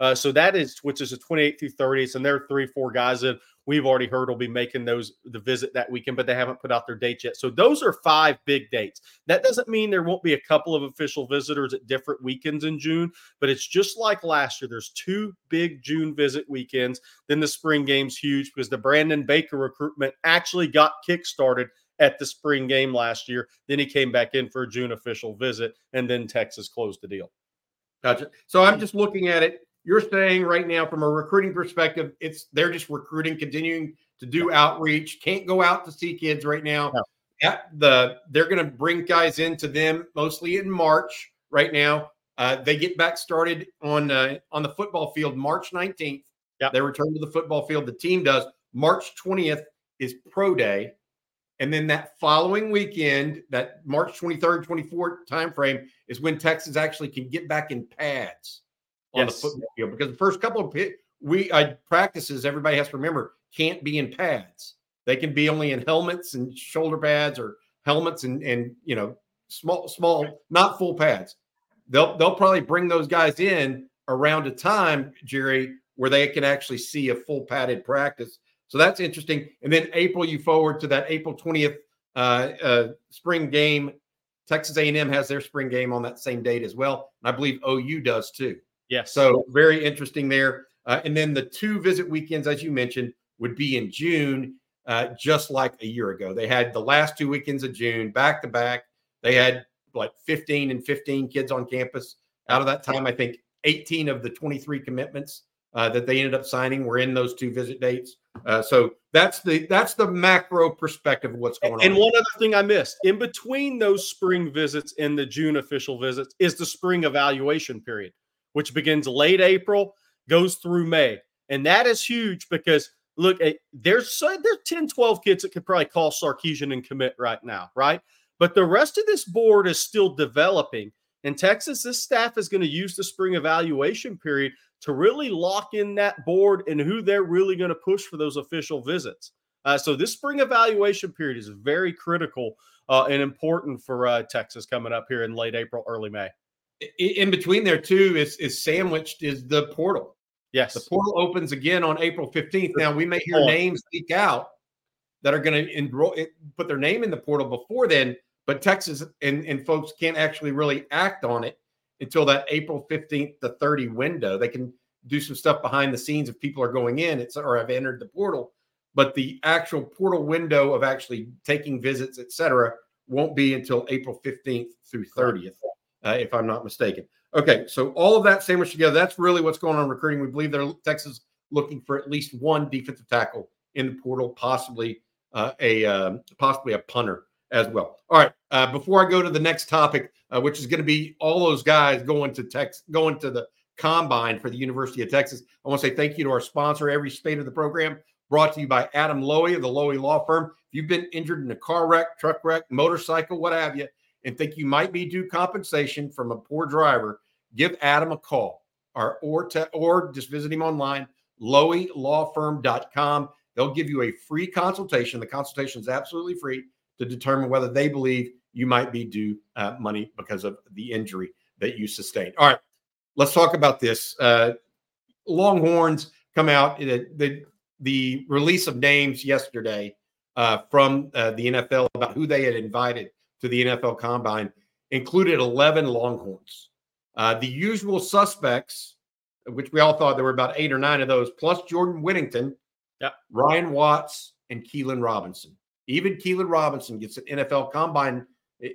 Uh, so that is, which is the 28 through 30th, and there are three, four guys that we've already heard will be making those the visit that weekend, but they haven't put out their dates yet. So those are five big dates. That doesn't mean there won't be a couple of official visitors at different weekends in June, but it's just like last year. There's two big June visit weekends. Then the spring game's huge because the Brandon Baker recruitment actually got kickstarted at the spring game last year. Then he came back in for a June official visit, and then Texas closed the deal. Gotcha. So I'm just looking at it you're saying right now from a recruiting perspective it's they're just recruiting continuing to do outreach can't go out to see kids right now. Yeah. the they're going to bring guys into them mostly in march right now. Uh, they get back started on uh, on the football field march 19th yeah. they return to the football field the team does. March 20th is pro day. And then that following weekend that march 23rd 24th timeframe is when texas actually can get back in pads on yes. the football field because the first couple of we I, practices, everybody has to remember, can't be in pads. They can be only in helmets and shoulder pads or helmets and and you know small small not full pads. They'll they'll probably bring those guys in around a time, Gerry, where they can actually see a full padded practice. So that's interesting. And then April, you forward to that April twentieth uh, uh, spring game. Texas A&M has their spring game on that same date as well, and I believe OU does too. Yes. So very interesting there. Uh, and then the two visit weekends, as you mentioned, would be in June, uh, just like a year ago. They had the last two weekends of June back to back. They had like 15 and 15 kids on campus. Out of that time, I think 18 of the 23 commitments uh, that they ended up signing were in those two visit dates. Uh, so that's the that's the macro perspective of what's going and on. And one other thing I missed in between those spring visits and the June official visits is the spring evaluation period which begins late April, goes through May. And that is huge because look, eh, there's there's 10, 12 kids that could probably call Sarkisian and commit right now, right? But the rest of this board is still developing. In Texas, this staff is going to use the spring evaluation period to really lock in that board and who they're really going to push for those official visits. Uh, so this spring evaluation period is very critical uh, and important for uh, Texas coming up here in late April, early May in between there too is is sandwiched is the portal. Yes, the portal opens again on April fifteenth. Now we may hear names leak out that are going to enroll, put their name in the portal before then, but Texas and, and folks can't actually really act on it until that April fifteenth to thirty window. They can do some stuff behind the scenes if people are going in it's, or have entered the portal, but the actual portal window of actually taking visits, etc., won't be until April fifteenth through thirtieth uh, if I'm not mistaken. Okay, so all of that sandwiched together, that's really what's going on recruiting. We believe they're Texas looking for at least one defensive tackle in the portal, possibly uh, a uh, possibly a punter as well. All right, uh, before I go to the next topic, uh, which is going to be all those guys going to Tex going to the combine for the University of Texas, I want to say thank you to our sponsor, every State of the program, brought to you by Adam Loewy of the Loewy Law Firm. If you've been injured in a car wreck, truck wreck, motorcycle, what have you, and think you might be due compensation from a poor driver, give Adam a call or or, or just visit him online, loewylawfirm.com. They'll give you a free consultation. The consultation is absolutely free to determine whether they believe you might be due uh, money because of the injury that you sustained. All right, let's talk about this. Uh, Longhorns come out. The, the, the release of names yesterday uh, from uh, the NFL about who they had invited to the NFL Combine included 11 Longhorns. Uh, the usual suspects which we all thought there were about eight or nine of those, plus Jordan Whittington, yep. Ryan Watts, and Keilan Robinson. Even Keilan Robinson gets an NFL combine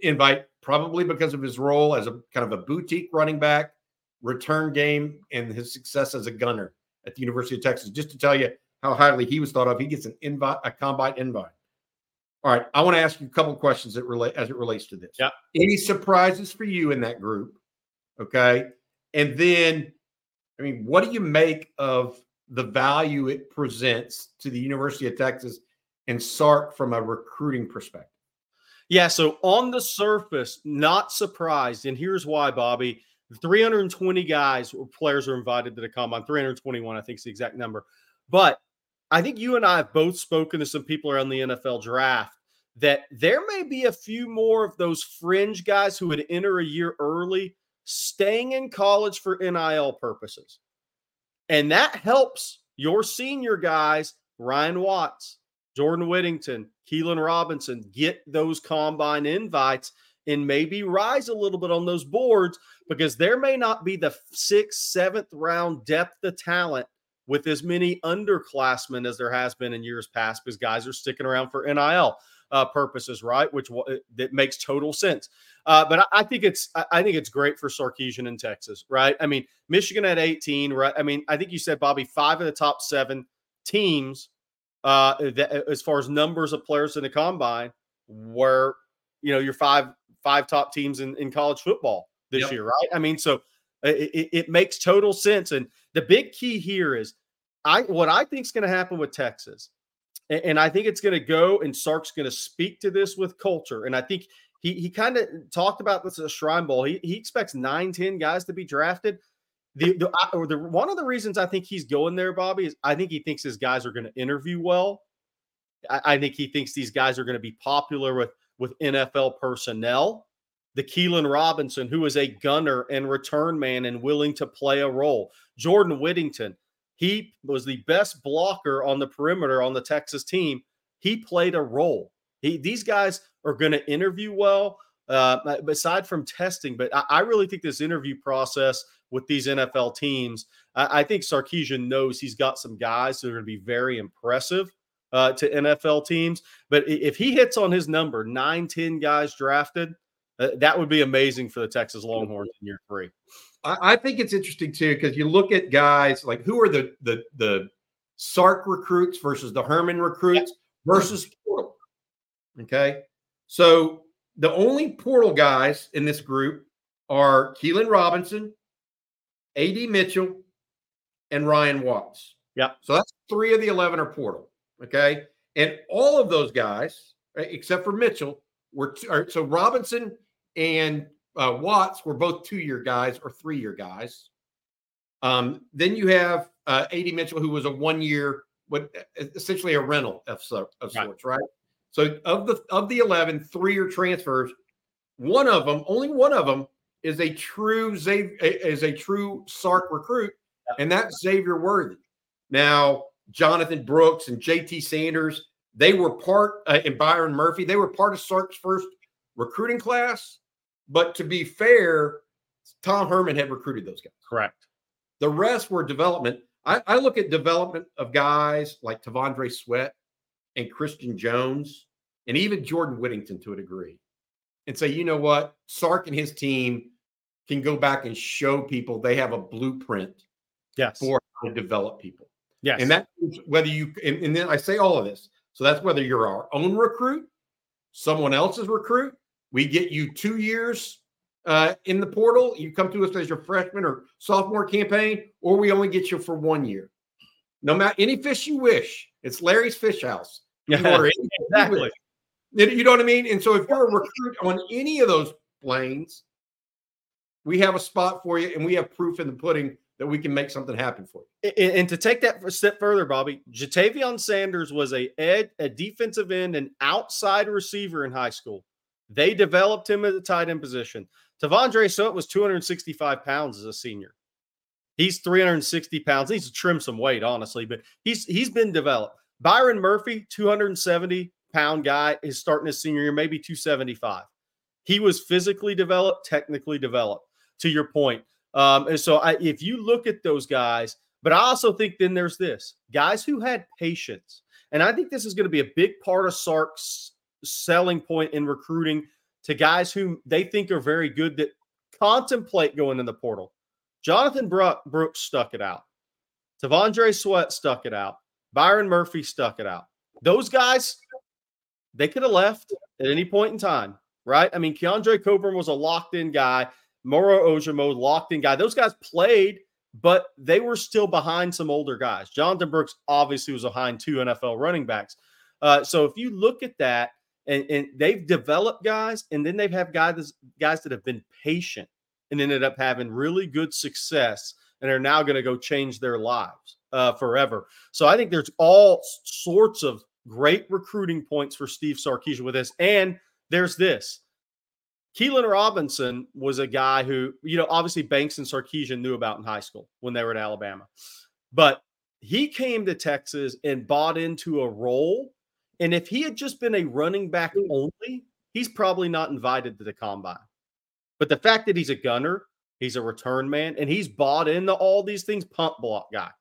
invite, probably because of his role as a kind of a boutique running back, return game, and his success as a gunner at the University of Texas. Just to tell you how highly he was thought of, he gets an invite, a combine invite. All right, I want to ask you a couple questions that relate as it relates to this. Yeah. Any surprises for you in that group? Okay. And then, I mean, what do you make of the value it presents to the University of Texas and Sark from a recruiting perspective? Yeah. So on the surface, not surprised. And here's why, Bobby. 320 guys or players are invited to the combine. 321, I think is the exact number. But I think you and I have both spoken to some people around the NFL draft that there may be a few more of those fringe guys who would enter a year early staying in college for NIL purposes. And that helps your senior guys, Ryan Watts, Jordan Whittington, Keilan Robinson, get those combine invites and maybe rise a little bit on those boards because there may not be the sixth, seventh round depth of talent with as many underclassmen as there has been in years past because guys are sticking around for NIL uh, purposes, right? Which that makes total sense. Uh, but I, I, think it's I think it's great for Sarkisian in Texas, right? I mean, Michigan at 18, right? I mean, I think you said Bobby five of the top seven teams uh, that, as far as numbers of players in the combine were, you know, your five five top teams in, in college football this yep. year, right? I mean, so it, it, makes total sense. And the big key here is I what I think is going to happen with Texas and I think it's going to go, and Sark's going to speak to this with culture. And I think he he kind of talked about this at Shrine Bowl. He, he expects nine, 10 guys to be drafted. The, the, or the one of the reasons I think he's going there, Bobby, is I think he thinks his guys are going to interview well. I, I think he thinks these guys are going to be popular with with NFL personnel. The Keilan Robinson, who is a gunner and return man and willing to play a role. Jordan Whittington, he was the best blocker on the perimeter on the Texas team. He played a role. He, these guys are going to interview well, uh, aside from testing. But I, I, really think this interview process with these NFL teams, I, I, think Sarkisian knows he's got some guys that are going to be very impressive uh, to NFL teams. But if he hits on his number, nine, 10 guys drafted, uh, that would be amazing for the Texas Longhorns in year three. I, think it's interesting too because you look at guys like who are the the the Sark recruits versus the Herman recruits versus portal. Okay, so the only portal guys in this group are Keilan Robinson, Ad Mitchell, and Ryan Watts. Yeah. So that's three of the eleven are portal. Okay, and all of those guys, except for Mitchell, were t- so Robinson and uh, Watts were both two year guys or three year guys. Um, then you have uh, Ad Mitchell, who was a one year, what essentially a rental of, of right. sorts, right? So of the of the 11 three year transfers, one of them, only one of them, is a true is a true Sark recruit, and that's Xavier Worthy. Now, Jonathan Brooks and JT Sanders, they were part, uh, and Byron Murphy, they were part of Sark's first recruiting class. But to be fair, Tom Herman had recruited those guys. Correct. The rest were development. I, I look at development of guys like T'Vondre Sweat and Christian Jones and even Jordan Whittington to a degree and say, you know what? Sark and his team can go back and show people they have a blueprint yes. for how to develop people. Yes. And that whether you and, and then I say all of this. So that's whether you're our own recruit, someone else's recruit, we get you two years uh, in the portal. You come to us as your freshman or sophomore campaign, or we only get you for one year. No matter any fish you wish, it's Larry's Fish House. You yeah, exactly. You know what I mean? And so if you're a recruit on any of those planes, we have a spot for you, and we have proof in the pudding that we can make something happen for you. And, and to take that a step further, Bobby, Ja'Tavion Sanders was a ed, a defensive end, and outside receiver in high school. They developed him at the tight end position. T'Vondre Sweat was 265 pounds as a senior. He's 360 pounds. He needs to trim some weight, honestly, but he's he's been developed. Byron Murphy, 270 pound guy, is starting his senior year, maybe 275. He was physically developed, technically developed. To your point, Um, and so I, if you look at those guys, but I also think then there's this guys who had patience. And I think this is going to be a big part of Sark's selling point in recruiting to guys who they think are very good that contemplate going in the portal. Jonathan Brooks stuck it out. T'Vondre Sweat stuck it out. Byron Murphy stuck it out. Those guys, they could have left at any point in time, right? I mean, Keondre Coburn was a locked in guy. Moro Ojomo, locked in guy. Those guys played, but they were still behind some older guys. Jonathan Brooks obviously was behind two NFL running backs. Uh, so if you look at that, and, and they've developed guys, and then they've had guys guys that have been patient and ended up having really good success, and are now going to go change their lives uh, forever. So I think there's all sorts of great recruiting points for Steve Sarkisian with this, and there's this. Keilan Robinson was a guy who, you know, obviously Banks and Sarkisian knew about in high school when they were at Alabama. But he came to Texas and bought into a role. And if he had just been a running back only, he's probably not invited to the combine. But the fact that he's a gunner, he's a return man, and he's bought into all these things, pump block guy.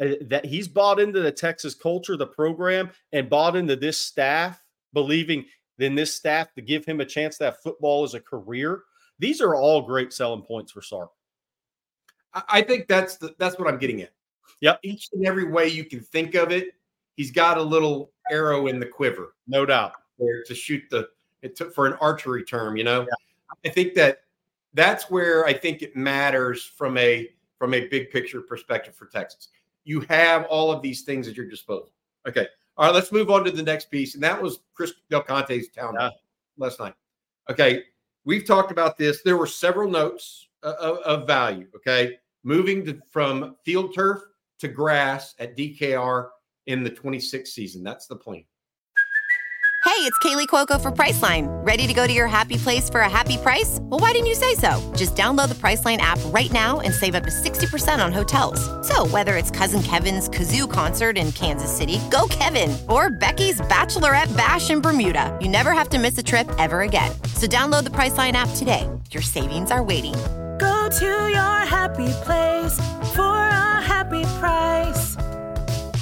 Uh, that he's bought into the Texas culture, the program, and bought into this staff, believing than this staff to give him a chance to have football as a career. These are all great selling points for Sark. I think that's the, that's what I'm getting at. Yep. Each and every way you can think of it, he's got a little arrow in the quiver, no doubt, to shoot the it took for an archery term. You know, yeah. I think that that's where I think it matters from a from a big picture perspective for Texas. You have all of these things at your disposal. Okay, all right, let's move on to the next piece. And that was Chris Del Conte's town yeah. last night. Okay. We've talked about this. There were several notes uh, of, of value. Okay. Moving to, from field turf to grass at DKR in the 26th season. That's the plan. Hey, it's Kaley Cuoco for Priceline. Ready to go to your happy place for a happy price? Well, why didn't you say so? Just download the Priceline app right now and save up to 60% on hotels. So, whether it's Cousin Kevin's Kazoo concert in Kansas City, go Kevin, or Becky's Bachelorette Bash in Bermuda, you never have to miss a trip ever again. So, download the Priceline app today. Your savings are waiting. Go to your happy place for a happy price.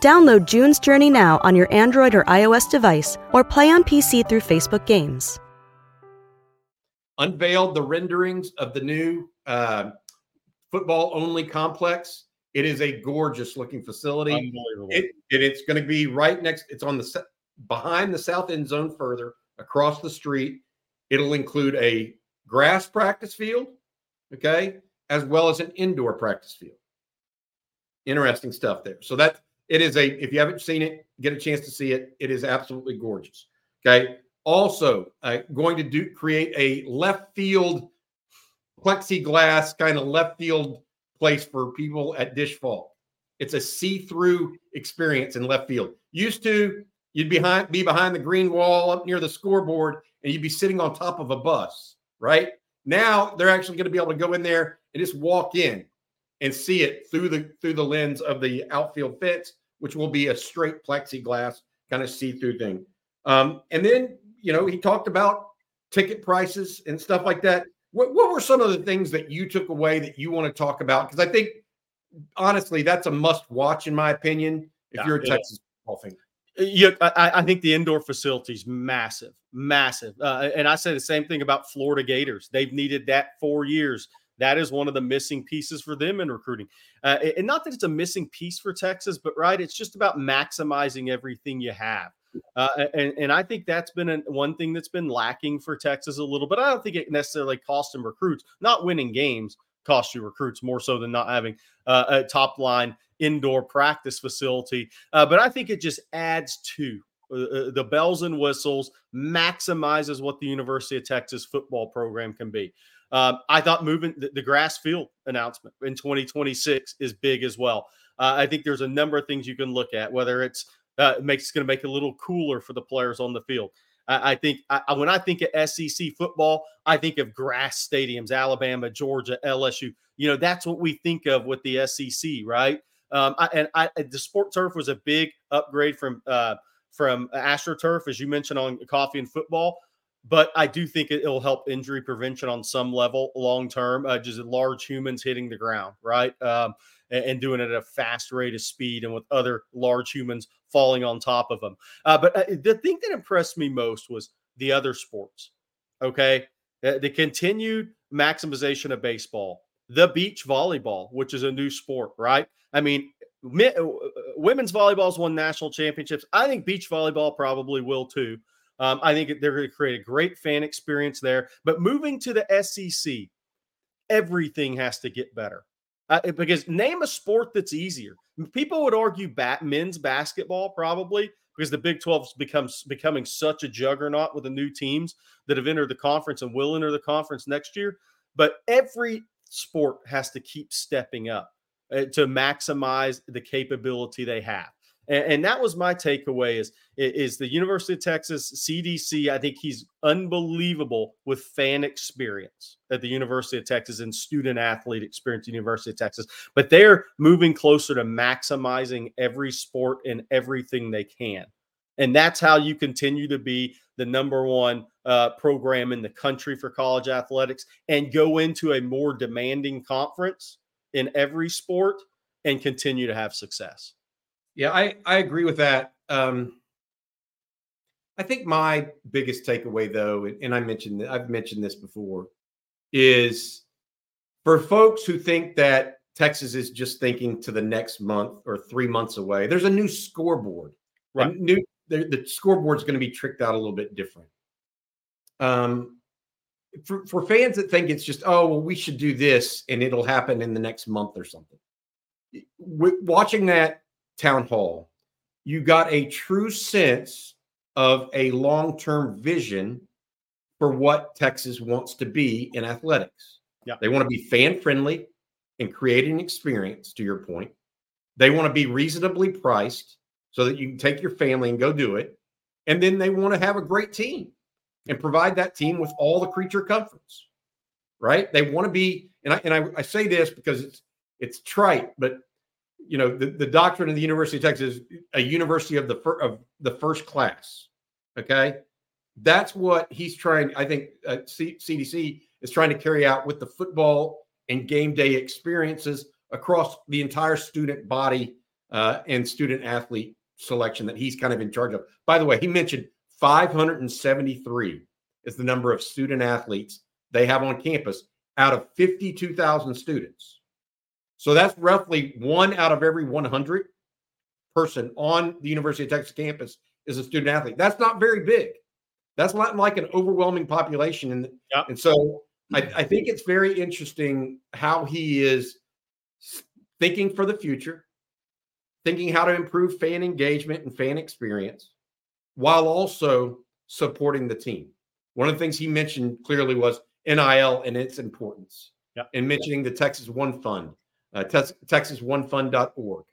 Download June's Journey now on your Android or iOS device or play on PC through Facebook Games unveiled the renderings of the new uh, football only complex. It is a gorgeous looking facility. Unbelievable. It, it, it's going to be right next. It's on the behind the south end zone further across the street. It'll include a grass practice field, okay, as well as an indoor practice field. Interesting stuff there. So that it is a. If you haven't seen it, get a chance to see it. It is absolutely gorgeous. Okay also uh, going to do create a left field plexiglass kind of left field place for people at Disch Falk. It's a see-through experience in left field. Used to, you'd be behind be behind the green wall up near the scoreboard, and you'd be sitting on top of a bus. Right now, they're actually going to be able to go in there and just walk in and see it through the through the lens of the outfield fence, which will be a straight plexiglass kind of see-through thing. Um, and then you know, he talked about ticket prices and stuff like that. What, what were some of the things that you took away that you want to talk about? Because I think, honestly, that's a must watch, in my opinion, if yeah, you're a Texas football fan. Yeah, I, I, think the indoor facilities massive, massive, uh, and I say the same thing about Florida Gators. They've needed that for years. That is one of the missing pieces for them in recruiting, uh, and not that it's a missing piece for Texas, but right, it's just about maximizing everything you have. Uh, and, and I think that's been an, one thing that's been lacking for Texas a little, but I don't think it necessarily cost them recruits. Not winning games cost you recruits more so than not having uh, a top line indoor practice facility. Uh, but I think it just adds to uh, uh, the bells and whistles, maximizes what the University of Texas football program can be. Um, I thought moving the, the, grass field announcement in 2026 is big as well. Uh, I think there's a number of things you can look at, whether it's uh, it makes it's going to make it a little cooler for the players on the field. I, I think I, when I think of SEC football, I think of grass stadiums, Alabama, Georgia, LSU. You know, that's what we think of with the SEC, right? Um, I, and I, the sport turf was a big upgrade from uh, from AstroTurf, as you mentioned on coffee and football. But I do think it, will help injury prevention on some level long term. Uh, just large humans hitting the ground, right? Um, and, and, doing it at a fast rate of speed and with other large humans falling on top of them. Uh, but uh, the thing that impressed me most was the other sports. Okay. Uh, the continued maximization of baseball, the beach volleyball, which is a new sport, right? I mean, uh, women's volleyball's won national championships. I think beach volleyball probably will too. Um, I think they're going to create a great fan experience there. But moving to the SEC, everything has to get better. Uh, because name a sport that's easier. People would argue bat, men's basketball probably because the Big 12 becomes becoming such a juggernaut with the new teams that have entered the conference and will enter the conference next year. But every sport has to keep stepping up uh, to maximize the capability they have. And, and, that was my takeaway is, is the University of Texas CDC. I think he's unbelievable with fan experience at the University of Texas and student athlete experience at the University of Texas. But they're moving closer to maximizing every sport and everything they can. And that's how you continue to be the number one uh, program in the country for college athletics and go into a more demanding conference in every sport and continue to have success. Yeah, I, I agree with that. Um, I think my biggest takeaway, though, and I mentioned I've mentioned this before, is for folks who think that Texas is just thinking to the next month or three months away. There's a new scoreboard. Right. New the, the scoreboard is going to be tricked out a little bit different. Um, for, for fans that think it's just oh well we should do this and it'll happen in the next month or something. watching that town hall, you got a true sense of a long term vision for what Texas wants to be in athletics. Yeah. They want to be fan friendly and create an experience, to your point. They want to be reasonably priced so that you can take your family and go do it. And then they want to have a great team and provide that team with all the creature comforts, right? They want to be, and I, and I, I say this because it's, it's trite, but you know, the, the doctrine of the University of Texas, a university of the fir- of the first class. Okay, that's what he's trying. I think uh, C- CDC is trying to carry out with the football and game day experiences across the entire student body uh, and student athlete selection that he's kind of in charge of. By the way, he mentioned 573 is the number of student athletes they have on campus out of 52,000 students. So that's roughly one out of every 100 person on the University of Texas campus is a student athlete. That's not very big. That's not like an overwhelming population. And, yep. and so I, I think it's very interesting how he is thinking for the future, thinking how to improve fan engagement and fan experience while also supporting the team. One of the things he mentioned clearly was NIL and its importance, yep. and mentioning the Texas One Fund uh, te- TexasOneFund.org.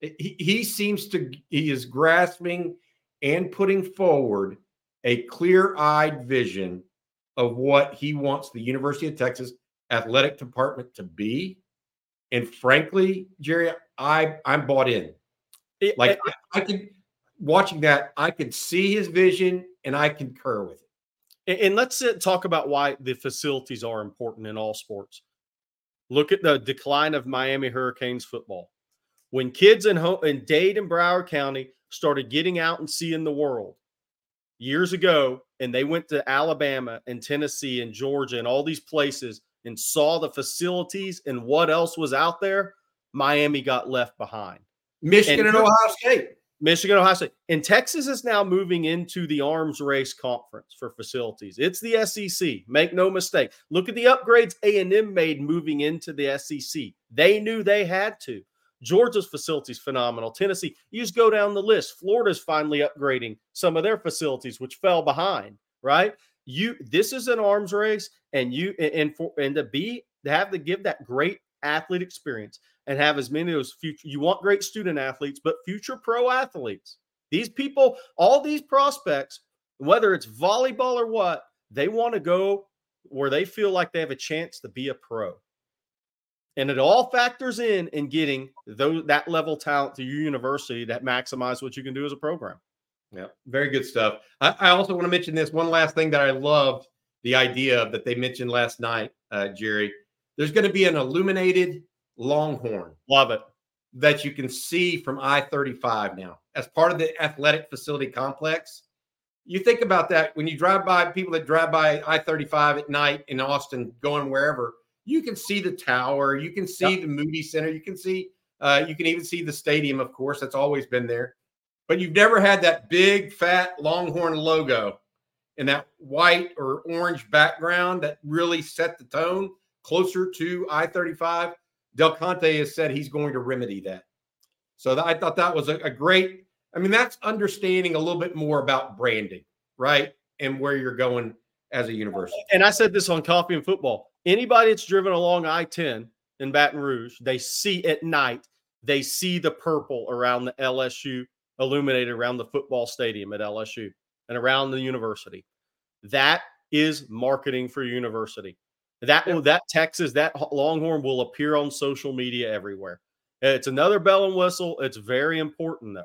He, he seems to, he is grasping and putting forward a clear eyed vision of what he wants the University of Texas athletic department to be. And frankly, Gerry, I I'm bought in. Like I, I can watching that, I can see his vision and I concur with it. And let's uh, talk about why the facilities are important in all sports. Look at the decline of Miami Hurricanes football. When kids in, in Dade and Broward County started getting out and seeing the world years ago, and they went to Alabama and Tennessee and Georgia and all these places and saw the facilities and what else was out there, Miami got left behind. Michigan and, and Ohio State. Michigan, Ohio State, and Texas is now moving into the arms race conference for facilities. It's the SEC. Make no mistake. Look at the upgrades A and M made moving into the SEC. They knew they had to. Georgia's facilities phenomenal. Tennessee, you just go down the list. Florida's finally upgrading some of their facilities, which fell behind. Right? You, this is an arms race, and you, and for and to be to have to give that great athlete experience and have as many of those future. You want great student athletes, but future pro athletes. These people, all these prospects, whether it's volleyball or what, they want to go where they feel like they have a chance to be a pro. And it all factors in in getting those that level talent to your university that maximize what you can do as a program. Yeah, very good stuff. I, I also want to mention this one last thing that I loved the idea of that they mentioned last night, uh, Gerry. There's going to be an illuminated Longhorn. Love it. That you can see from I 35 now as part of the athletic facility complex. You think about that when you drive by people that drive by I 35 at night in Austin, going wherever, you can see the tower, you can see yep. the Moody Center, you can see, uh, you can even see the stadium, of course, that's always been there. But you've never had that big, fat Longhorn logo and that white or orange background that really set the tone closer to I 35. Del Conte has said he's going to remedy that. So I thought that was a, a great, I mean, that's understanding a little bit more about branding, right? And where you're going as a university. And I said this on Coffee and Football. Anybody that's driven along I 10 in Baton Rouge, they see at night, they see the purple around the LSU, illuminated around the football stadium at LSU and around the university. That is marketing for university. That will that Texas that Longhorn will appear on social media everywhere. It's another bell and whistle. It's very important though.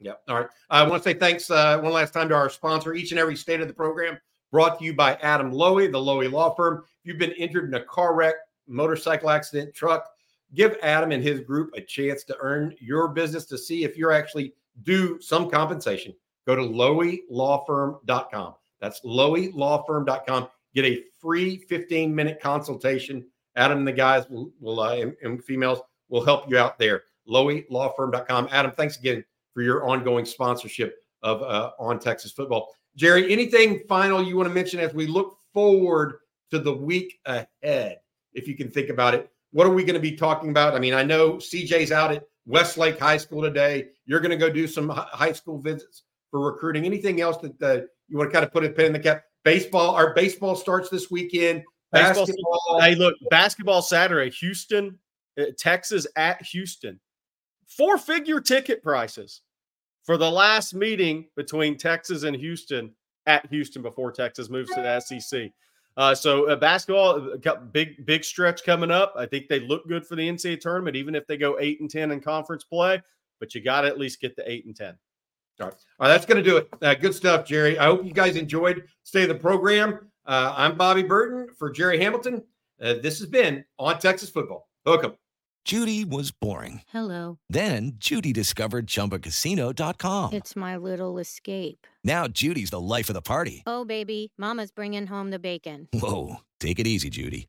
Yep. All right. I want to say thanks uh, one last time to our sponsor, each and every state of the program, brought to you by Adam Loewy, the Loewy Law Firm. If you've been injured in a car wreck, motorcycle accident, truck, give Adam and his group a chance to earn your business to see if you're actually due some compensation. Go to loewylawfirm.com. That's loewylawfirm.com. Get a free 15 minute consultation. Adam and the guys will, will uh, and, and, females will help you out there. loewylawfirm.com. Adam, thanks again for your ongoing sponsorship of uh, On Texas Football. Gerry, anything final you want to mention as we look forward to the week ahead? If you can think about it, what are we going to be talking about? I mean, I know CJ's out at Westlake High School today. You're going to go do some high school visits for recruiting. Anything else that uh, you want to kind of put a pin in the cap? Baseball, our baseball starts this weekend. Basketball. Hey, look, basketball Saturday, Houston, uh, Texas at Houston. Four figure ticket prices for the last meeting between Texas and Houston at Houston before Texas moves to the SEC. Uh, so uh, basketball, uh, big big stretch coming up. I think they look good for the NCAA tournament, even if they go eight and ten in conference play. But you got to at least get the eight and ten. All right. All right, that's going to do it. Uh, good stuff, Gerry. I hope you guys enjoyed stay the program. Uh, I'm Bobby Burton for Gerry Hamilton. Uh, this has been on Texas football. Welcome. Judy was boring. Hello. Then Judy discovered ChumbaCasino.com. It's my little escape. Now Judy's the life of the party. Oh baby, Mama's bringing home the bacon. Whoa, take it easy, Judy.